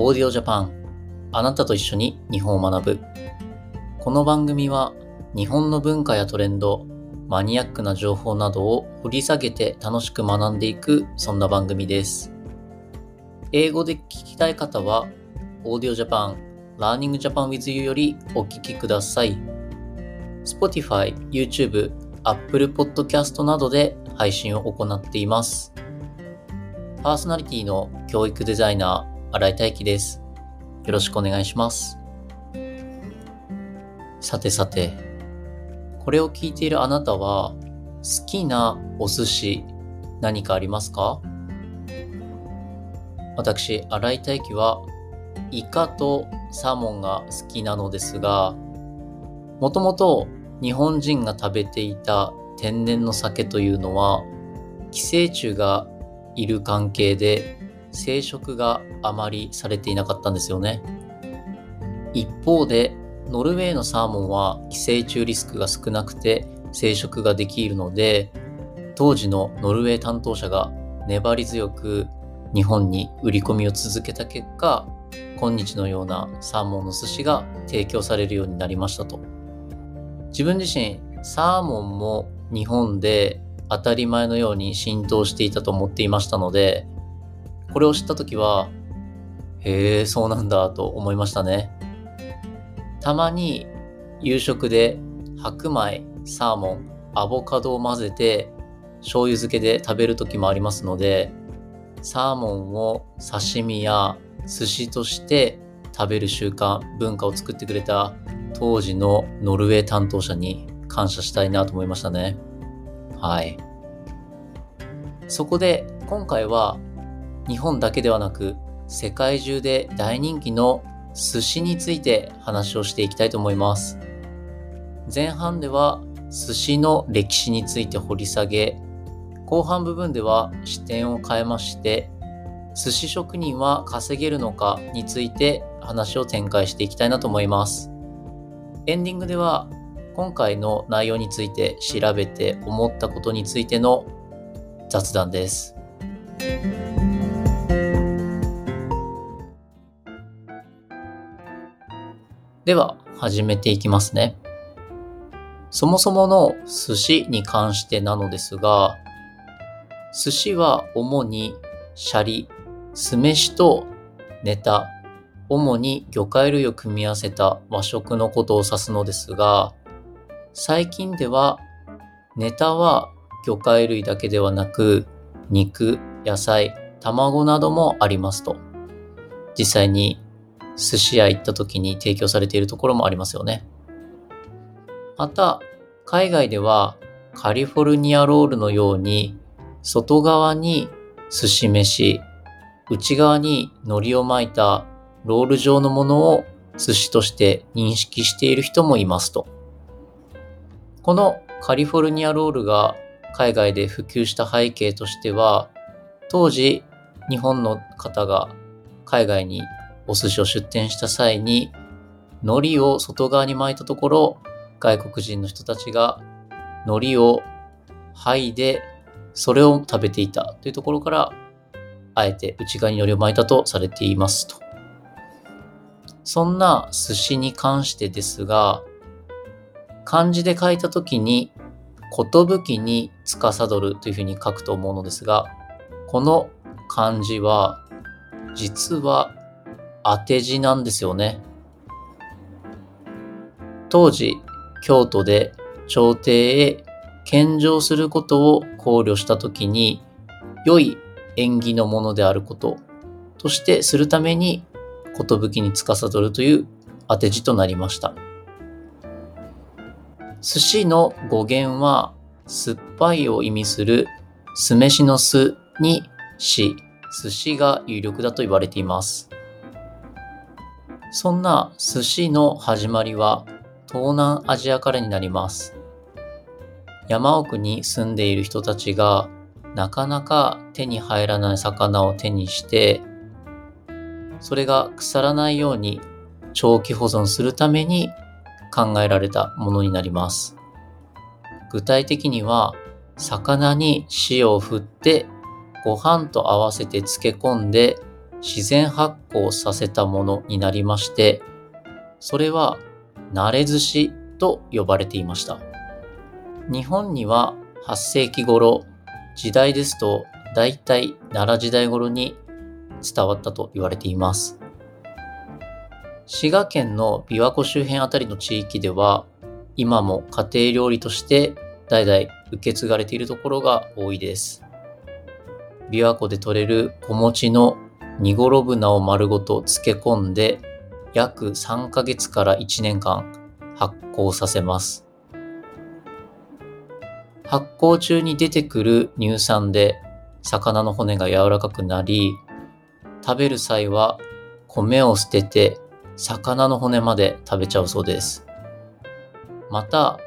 オーディオジャパンあなたと一緒に日本を学ぶ。この番組は日本の文化やトレンドマニアックな情報などを掘り下げて楽しく学んでいくそんな番組です。英語で聞きたい方はオーディオジャパン Learning Japan with You よりお聞きください。Spotify、YouTube、Apple Podcast などで配信を行っています。パーソナリティの教育デザイナー、新井大輝です。よろしくお願いします。さてさて、これを聞いているあなたは、好きなお寿司何かありますか？私、新井大輝は、イカとサーモンが好きなのですが、もともと日本人が食べていた天然の酒というのは、寄生虫がいる関係で生殖があまりされていなかったんですよね。一方でノルウェーのサーモンは寄生虫リスクが少なくて生殖ができるので当時のノルウェー担当者が粘り強く日本に売り込みを続けた結果今日のようなサーモンの寿司が提供されるようになりましたと自分自身サーモンも日本で当たり前のように浸透していたと思っていましたので、これを知った時は、へえ、そうなんだと思いましたね。たまに夕食で白米、サーモン、アボカドを混ぜて醤油漬けで食べる時もありますので、サーモンを刺身や寿司として食べる習慣、文化を作ってくれた当時のノルウェー担当者に感謝したいなと思いましたね。はい。そこで今回は日本だけではなく世界中で大人気の寿司について話をしていきたいと思います。前半では寿司の歴史について掘り下げ、後半部分では視点を変えまして、寿司職人は稼げるのかについて話を展開していきたいなと思います。エンディングでは今回の内容について調べて思ったことについての雑談です。では始めていきますね。そもそもの寿司に関してなのですが、寿司は主にシャリ、酢飯とネタ、主に魚介類を組み合わせた和食のことを指すのですが、最近ではネタは魚介類だけではなく肉、野菜、卵などもありますと。実際に寿司屋行った時に提供されているところもありますよね。また、海外ではカリフォルニアロールのように外側に寿司飯、内側に海苔を巻いたロール状のものを寿司として認識している人もいますと。このカリフォルニアロールが海外で普及した背景としては、当時日本の方が海外にお寿司を出店した際に、海苔を外側に巻いたところ、外国人の人たちが海苔を剥いで、それを食べていたというところから、あえて内側に海苔を巻いたとされていますと。そんな寿司に関してですが、漢字で書いたときに、寿に司るというふうに書くと思うのですが、この漢字は、実は当て字なんですよね。当時、京都で朝廷へ献上することを考慮したときに、良い縁起のものであることとしてするために、寿に司るという当て字となりました。寿司の語源は酸っぱいを意味する酢飯の酢にし、寿司が有力だと言われています。そんな寿司の始まりは東南アジアからになります。山奥に住んでいる人たちがなかなか手に入らない魚を手にして、それが腐らないように長期保存するために考えられたものになります。具体的には、魚に塩を振ってご飯と合わせて漬け込んで自然発酵させたものになりまして、それは慣れ寿司と呼ばれていました。日本には8世紀頃、時代ですと大体奈良時代頃に伝わったと言われています。滋賀県の琵琶湖周辺あたりの地域では、今も家庭料理として代々受け継がれているところが多いです。琵琶湖で採れる小餅の煮ごろ船を丸ごと漬け込んで約3ヶ月から1年間発酵させます。発酵中に出てくる乳酸で魚の骨が柔らかくなり、食べる際は米を捨てて魚の骨まで食べちゃうそうです。また、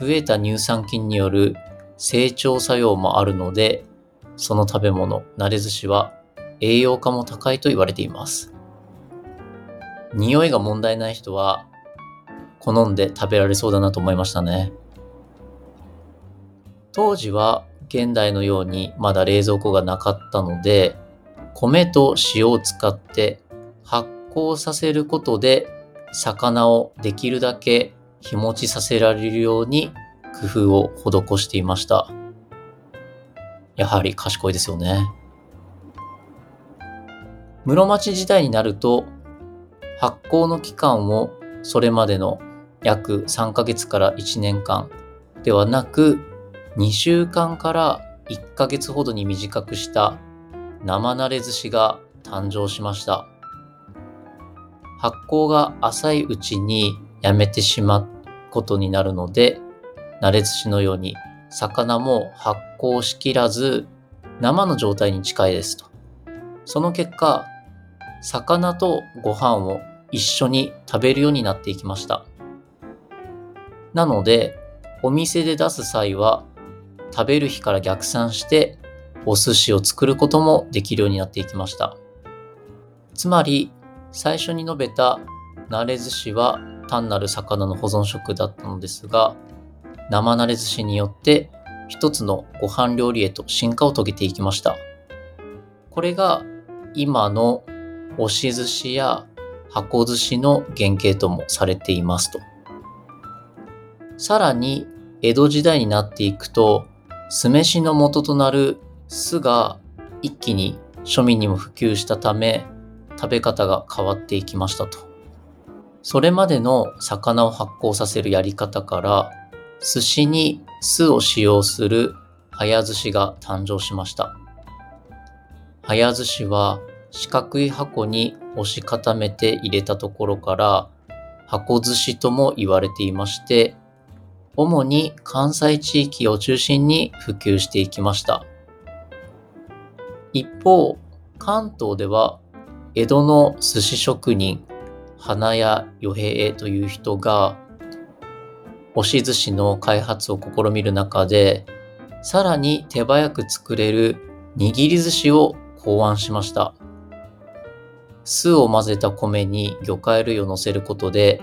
増えた乳酸菌による成長作用もあるので、その食べ物、慣れ寿司は栄養価も高いと言われています。匂いが問題ない人は好んで食べられそうだなと思いましたね。当時は現代のようにまだ冷蔵庫がなかったので、米と塩を使って発酵させることで魚をできるだけ日持ちさせられるように工夫を施していました。やはり賢いですよね。室町時代になると発酵の期間をそれまでの約3ヶ月から1年間ではなく2週間から1ヶ月ほどに短くした生慣れ寿司が誕生しました。発酵が浅いうちにやめてしまうことになるので、慣れ寿司のように魚も発酵しきらず生の状態に近いですと。その結果、魚とご飯を一緒に食べるようになっていきました。なので、お店で出す際は食べる日から逆算してお寿司を作ることもできるようになっていきました。つまり最初に述べた慣れ寿司は単なる魚の保存食だったのですが生慣れ寿司によって一つのご飯料理へと進化を遂げていきました。これが今の押し寿司や箱寿司の原型ともされていますと。さらに江戸時代になっていくと酢飯の元となる酢が一気に庶民にも普及したため食べ方が変わっていきましたと。それまでの魚を発酵させるやり方から寿司に酢を使用する早寿司が誕生しました。早寿司は四角い箱に押し固めて入れたところから箱寿司とも言われていまして主に関西地域を中心に普及していきました。一方、関東では江戸の寿司職人、花屋与平という人が押し寿司の開発を試みる中で、さらに手早く作れる握り寿司を考案しました。酢を混ぜた米に魚介類を乗せることで、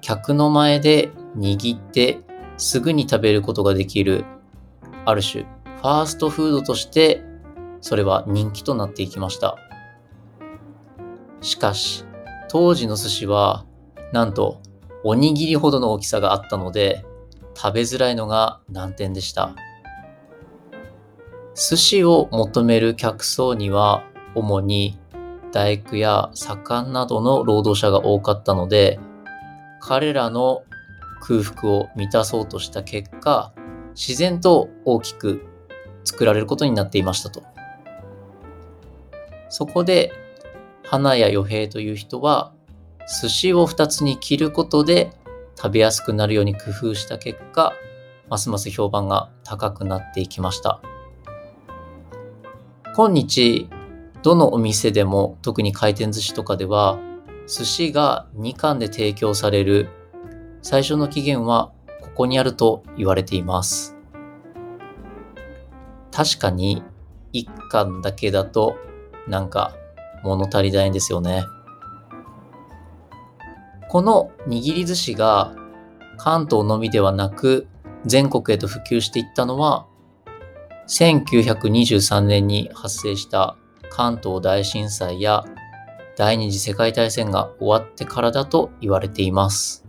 客の前で握ってすぐに食べることができる、ある種、ファーストフードとして、それは人気となっていきました。しかし、当時の寿司は、なんと、おにぎりほどの大きさがあったので、食べづらいのが難点でした。寿司を求める客層には、主に大工や左官などの労働者が多かったので、彼らの空腹を満たそうとした結果、自然と大きく作られることになっていましたと。そこで、花屋与平という人は、寿司を2つに切ることで食べやすくなるように工夫した結果、ますます評判が高くなっていきました。今日、どのお店でも、特に回転寿司とかでは、寿司が2貫で提供される最初の期限はここにあると言われています。確かに1巻だけだとなんか物足りないんですよね。この握り寿司が関東のみではなく全国へと普及していったのは1923年に発生した関東大震災や第二次世界大戦が終わってからだと言われています。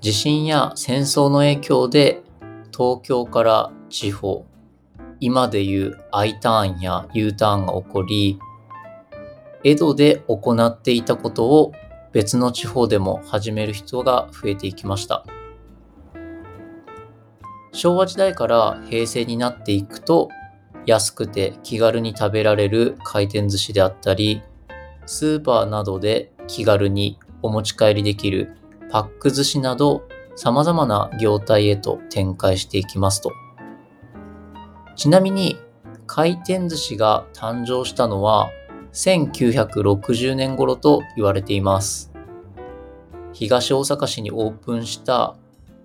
地震や戦争の影響で東京から地方、今でいう I ターンや U ターンが起こり、江戸で行っていたことを別の地方でも始める人が増えていきました。昭和時代から平成になっていくと安くて気軽に食べられる回転寿司であったりスーパーなどで気軽にお持ち帰りできるパック寿司など様々な業態へと展開していきますと。ちなみに回転寿司が誕生したのは1960年頃と言われています。東大阪市にオープンした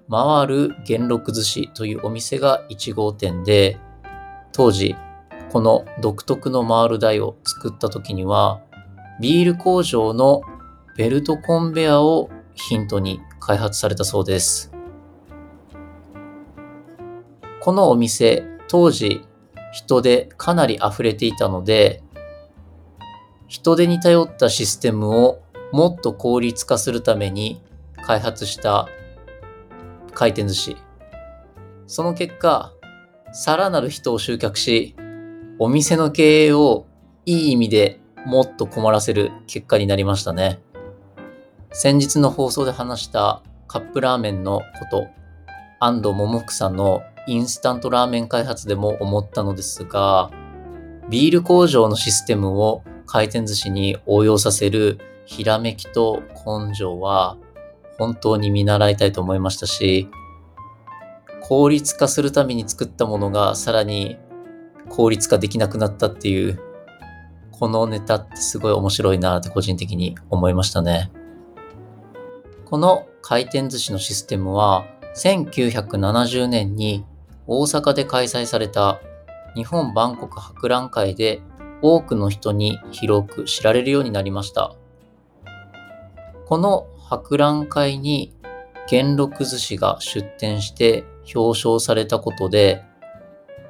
回る元禄寿司というお店が1号店で、当時この独特の回る台を作った時には、ビール工場のベルトコンベアをヒントに開発されたそうです。このお店、当時人でかなり溢れていたので、人手に頼ったシステムをもっと効率化するために開発した回転寿司。その結果、さらなる人を集客し、お店の経営をいい意味でもっと困らせる結果になりましたね。先日の放送で話したカップラーメンのこと、安藤桃福さんのインスタントラーメン開発でも思ったのですが、ビール工場のシステムを回転寿司に応用させるひらめきと根性は本当に見習いたいと思いましたし、効率化するために作ったものがさらに効率化できなくなったっていう、このネタってすごい面白いなって個人的に思いましたね。この回転寿司のシステムは1970年に大阪で開催された日本万国博覧会で多くの人に広く知られるようになりました。この博覧会に元禄寿司が出展して表彰されたことで、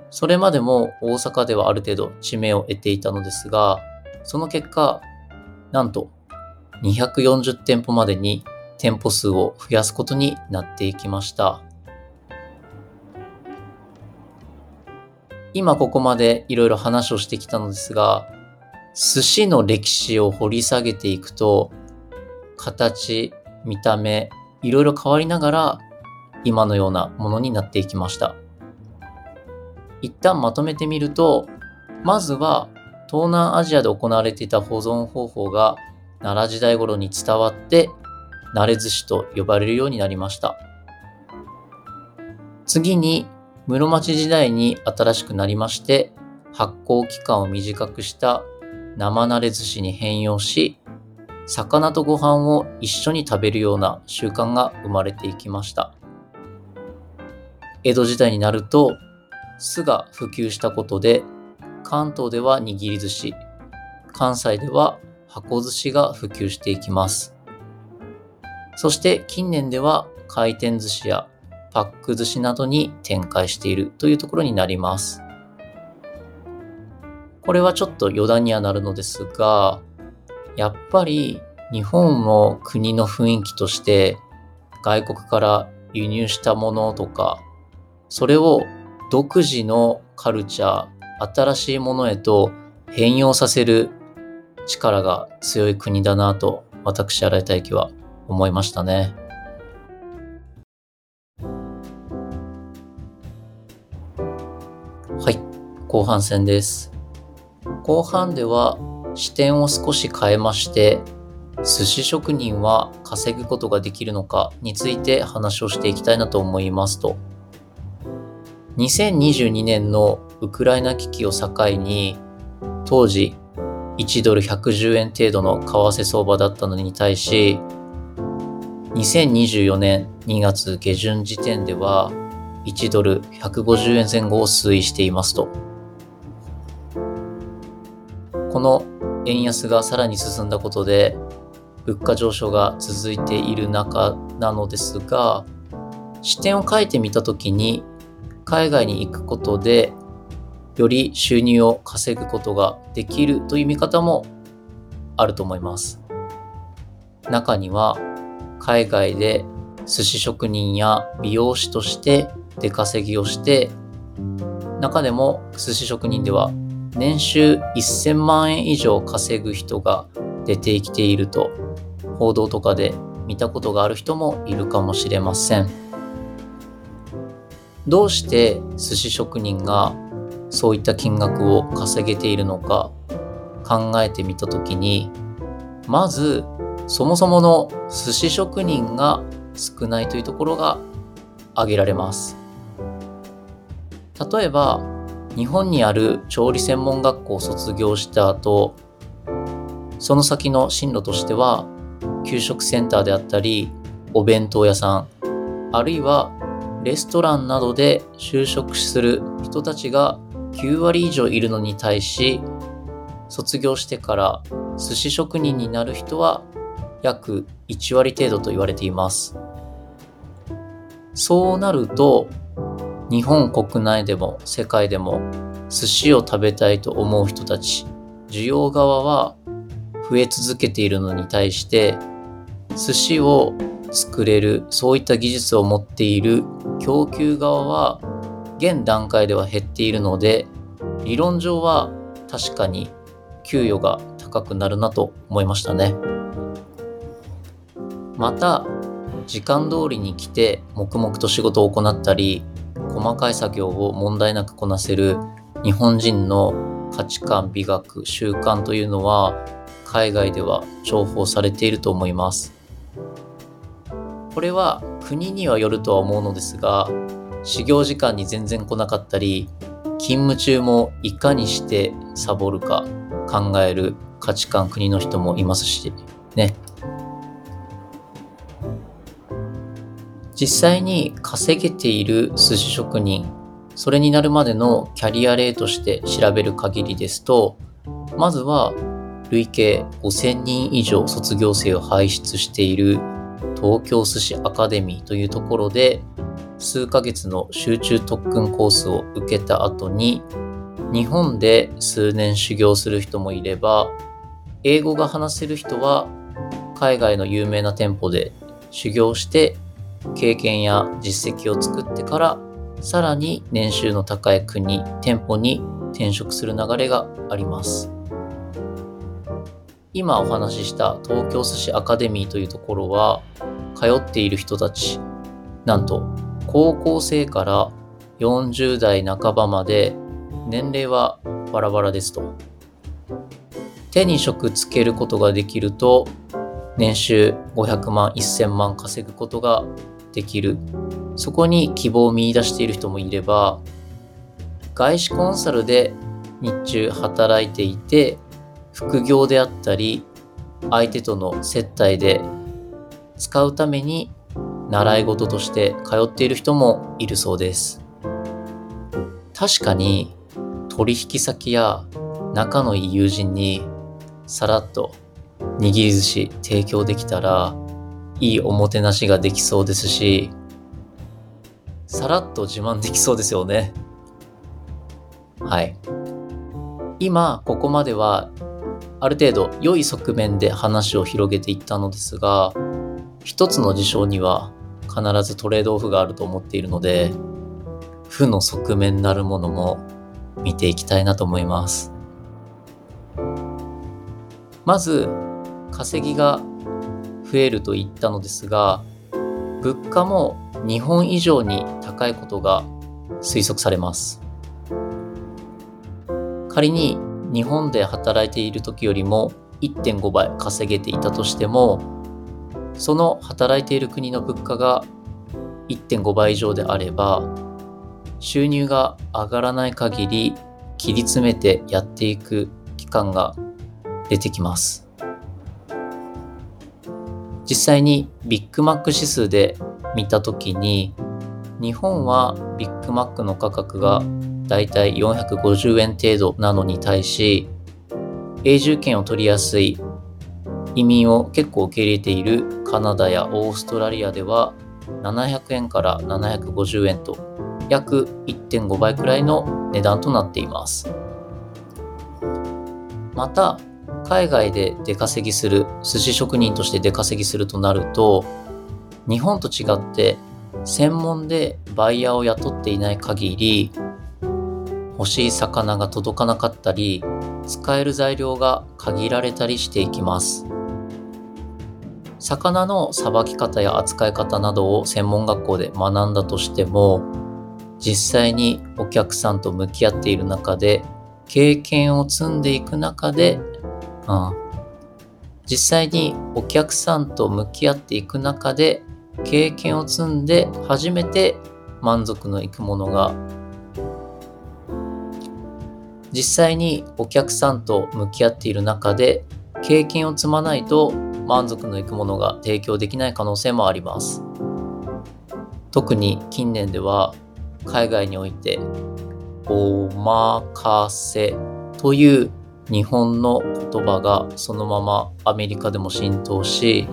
それまでも大阪ではある程度知名を得ていたのですが、その結果、なんと240店舗までに店舗数を増やすことになっていきました。今ここまでいろいろ話をしてきたのですが、寿司の歴史を掘り下げていくと、形、見た目、いろいろ変わりながら、今のようなものになっていきました。一旦まとめてみると、まずは東南アジアで行われていた保存方法が奈良時代頃に伝わって、慣れ寿司と呼ばれるようになりました。次に室町時代に新しくなりまして、発酵期間を短くした生慣れ寿司に変容し、魚とご飯を一緒に食べるような習慣が生まれていきました。江戸時代になると、酢が普及したことで、関東では握り寿司、関西では箱寿司が普及していきます。そして近年では回転寿司やパック寿司などに展開しているというところになります。これはちょっと余談にはなるのですが、やっぱり日本の国の雰囲気として外国から輸入したものとか、それを独自のカルチャー、新しいものへと変容させる力が強い国だなと私、新井大輝は思いましたね。はい後半戦です。後半では視点を少し変えまして、寿司職人は稼ぐことができるのかについて話をしていきたいなと思いますと。2022年のウクライナ危機を境に、当時1ドル110円程度の為替相場だったのに対し、2024年2月下旬時点では1ドル150円前後を推移していますと。この円安がさらに進んだことで物価上昇が続いている中なのですが視点を変えてみた時に海外に行くことでより収入を稼ぐことができるという見方もあると思います。中には海外で寿司職人や美容師として出稼ぎをして中でも寿司職人では年収1000万円以上稼ぐ人が出てきていると報道とかで見たことがある人もいるかもしれませんどうして寿司職人がそういった金額を稼げているのか考えてみた時にまずそもそもの寿司職人が少ないというところが挙げられます。例えば日本にある調理専門学校を卒業した後その先の進路としては給食センターであったりお弁当屋さんあるいはレストランなどで就職する人たちが9割以上いるのに対し卒業してから寿司職人になる人は約1割程度と言われています。そうなると日本国内でも世界でも寿司を食べたいと思う人たち需要側は増え続けているのに対して寿司を作れるそういった技術を持っている供給側は現段階では減っているので理論上は確かに給与が高くなるなと思いましたね。また時間通りに来て黙々と仕事を行ったり細かい作業を問題なくこなせる日本人の価値観美学習慣というのは海外では重宝されていると思います。これは国にはよるとは思うのですが始業時間に全然来なかったり勤務中もいかにしてサボるか考える価値観国の人もいますしね。実際に稼げている寿司職人それになるまでのキャリア例として調べる限りですとまずは累計5000人以上卒業生を輩出している東京寿司アカデミーというところで数ヶ月の集中特訓コースを受けた後に日本で数年修行する人もいれば英語が話せる人は海外の有名な店舗で修行して経験や実績を作ってからさらに年収の高い国店舗に転職する流れがあります。今お話しした東京寿司アカデミーというところは通っている人たち。なんと高校生から40代半ばまで年齢はバラバラですと。手に職つけることができると年収500万1000万稼ぐことができる。そこに希望を見いだしている人もいれば外資コンサルで日中働いていて副業であったり相手との接待で使うために習い事として通っている人もいるそうです。確かに取引先や仲のいい友人にさらっと握り寿司提供できたらいいおもてなしができそうですしさらっと自慢できそうですよね。はい。今ここまではある程度良い側面で話を広げていったのですが一つの事象には必ずトレードオフがあると思っているので負の側面なるものも見ていきたいなと思います。まず稼ぎが増えると言ったのですが物価も日本以上に高いことが推測されます。仮に日本で働いている時よりも1.5倍稼げていたとしてもその働いている国の物価が1.5倍以上であれば収入が上がらない限り切り詰めてやっていく期間が出てきます。実際にビッグマック指数で見た時に日本はビッグマックの価格がだいたい450円程度なのに対し永住権を取りやすい移民を結構受け入れているカナダやオーストラリアでは700円から750円と約1.5倍くらいの値段となっています。また、海外で出稼ぎする、寿司職人として出稼ぎするとなると、日本と違って専門でバイヤーを雇っていない限り、欲しい魚が届かなかったり、使える材料が限られたりしていきます。魚のさばき方や扱い方などを専門学校で学んだとしても実際にお客さんと向き合っている中で経験を積んでいく中で、うん、実際にお客さんと向き合っていく中で経験を積んで初めて満足のいくものが実際にお客さんと向き合っている中で経験を積まないと満足のいくものが提供できない可能性もあります。特に近年では海外においておまかせという日本の言葉がそのままアメリカでも浸透し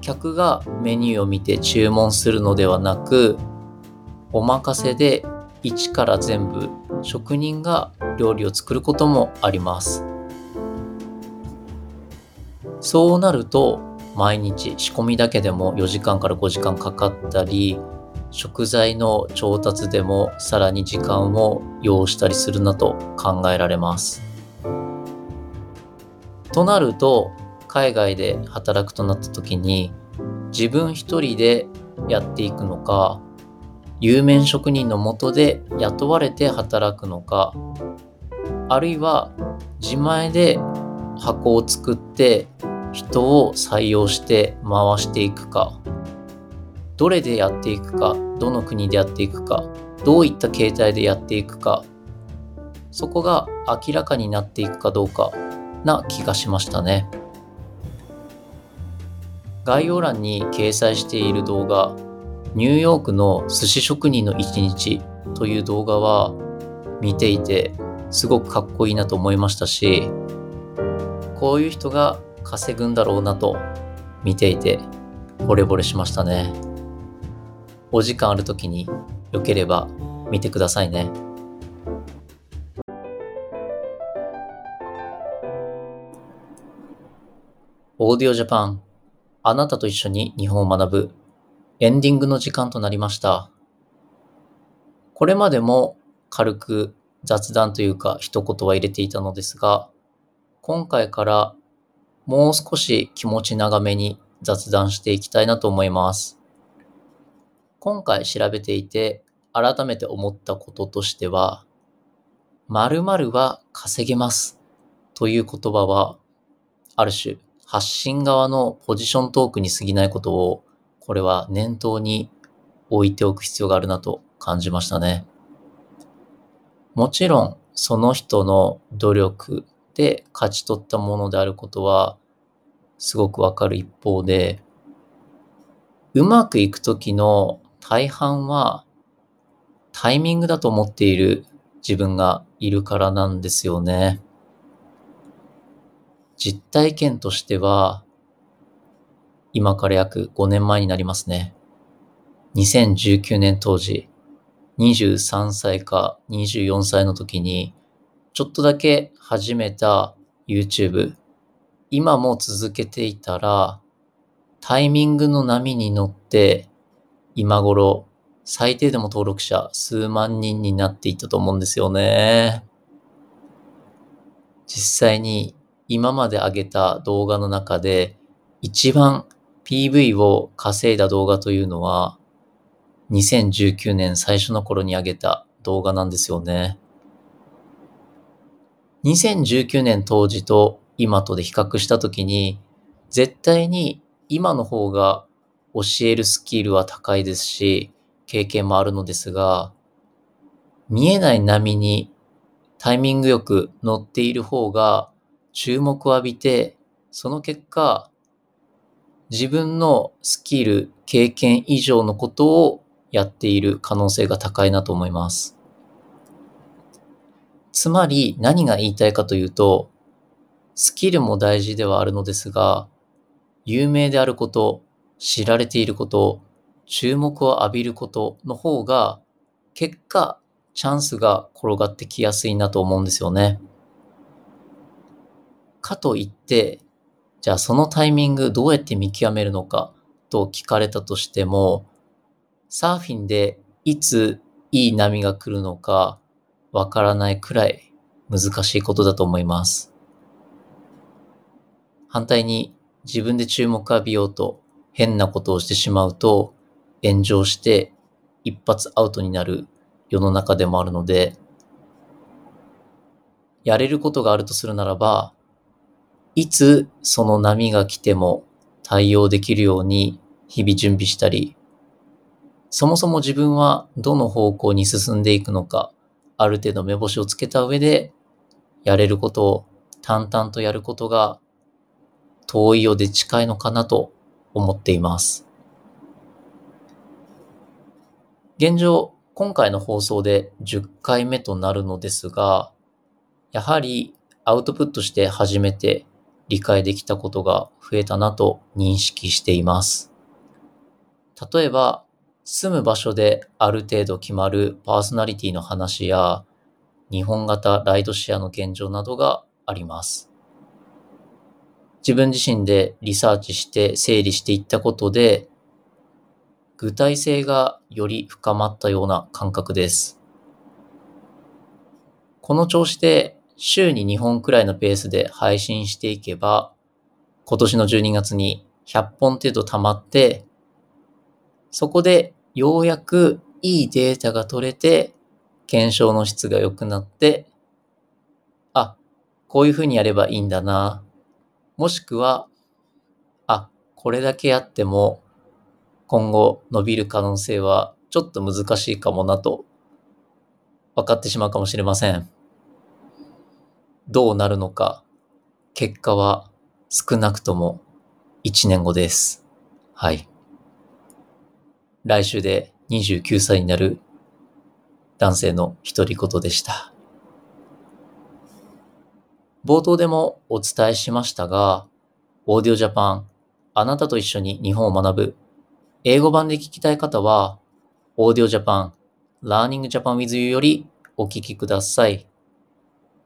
客がメニューを見て注文するのではなくお任せで一から全部職人が料理を作ることもありますそうなると毎日仕込みだけでも4時間から5時間かかったり食材の調達でもさらに時間を要したりするなと考えられます。となると海外で働くとなった時に自分一人でやっていくのか有名職人のもとで雇われて働くのかあるいは自前で箱を作って人を採用して回していくか。どれでやっていくかどの国でやっていくかどういった形態でやっていくか。そこが明らかになっていくかどうかな気がしましたね。概要欄に掲載している動画ニューヨークの寿司職人の一日という動画は見ていてすごくかっこいいなと思いましたしこういう人が稼ぐんだろうなと見ていて惚れ惚れしましたね。お時間ある時によければ見てくださいね。オーディオジャパン、あなたと一緒に日本を学ぶエンディングの時間となりました。これまでも軽く雑談というか一言は入れていたのですが、今回からもう少し気持ち長めに雑談していきたいなと思います。今回調べていて改めて思ったこととしては、〇〇は稼げますという言葉は、ある種発信側のポジショントークに過ぎないことを、これは念頭に置いておく必要があるなと感じましたね。もちろん、その人の努力で勝ち取ったものであることは、すごくわかる一方で、うまくいくときの大半はタイミングだと思っている自分がいるからなんですよね。実体験としては、今から約5年前になりますね。2019年当時、23歳か24歳の時に、ちょっとだけ始めた YouTube、今も続けていたら、タイミングの波に乗って、今頃、最低でも登録者数万人になっていったと思うんですよね。実際に今まで上げた動画の中で一番 PV を稼いだ動画というのは2019年最初の頃に上げた動画なんですよね。2019年当時と今とで比較したときに、絶対に今の方が教えるスキルは高いですし、経験もあるのですが、見えない波にタイミングよく乗っている方が注目を浴びて、その結果、自分のスキル、経験以上のことをやっている可能性が高いなと思います。つまり何が言いたいかというと、スキルも大事ではあるのですが、有名であること、知られていること、注目を浴びることの方が結果、チャンスが転がってきやすいなと思うんですよね。かといって、じゃあそのタイミングどうやって見極めるのかと聞かれたとしても、サーフィンでいついい波が来るのかわからないくらい難しいことだと思います。反対に自分で注目浴びようと変なことをしてしまうと炎上して一発アウトになる世の中でもあるので、やれることがあるとするならば、いつその波が来ても対応できるように日々準備したり、そもそも自分はどの方向に進んでいくのか、ある程度目星をつけた上で、やれることを淡々とやることが遠いようで近いのかなと思っています。現状、今回の放送で10回目となるのですが、やはりアウトプットして初めて理解できたことが増えたなと認識しています。例えば、住む場所である程度決まるパーソナリティの話や、日本型ライドシェアの現状などがあります。自分自身でリサーチして整理していったことで、具体性がより深まったような感覚です。この調子で週に2本くらいのペースで配信していけば、今年の12月に100本程度溜まって、そこでようやくいいデータが取れて、検証の質が良くなって、あ、こういうふうにやればいいんだな。もしくは、あ、これだけやっても今後伸びる可能性はちょっと難しいかもなと分かってしまうかもしれません。どうなるのか、結果は少なくとも1年後です。はい。来週で29歳になる男性の独り言でした。冒頭でもお伝えしましたが、オーディオジャパン、あなたと一緒に日本を学ぶ。英語版で聞きたい方は、オーディオジャパン、Learning Japan with You よりお聞きください。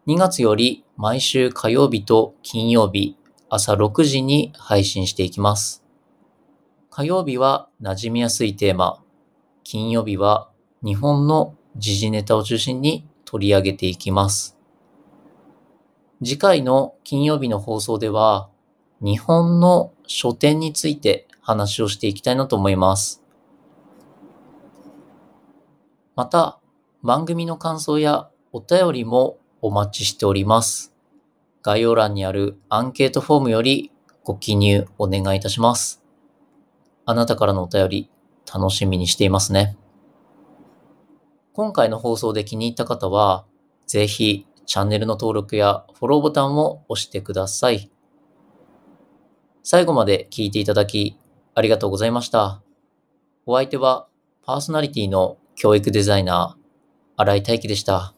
2月より毎週火曜日と金曜日朝6時に配信していきます。火曜日は馴染みやすいテーマ、金曜日は日本の時事ネタを中心に取り上げていきます。次回の金曜日の放送では、日本の書店について話をしていきたいなと思います。また、番組の感想やお便りもお待ちしております。概要欄にあるアンケートフォームよりご記入お願いいたします。あなたからのお便り楽しみにしていますね。今回の放送で気に入った方は、ぜひチャンネルの登録やフォローボタンを押してください。最後まで聞いていただきありがとうございました。お相手はパーソナリティの教育デザイナー、新井大輝でした。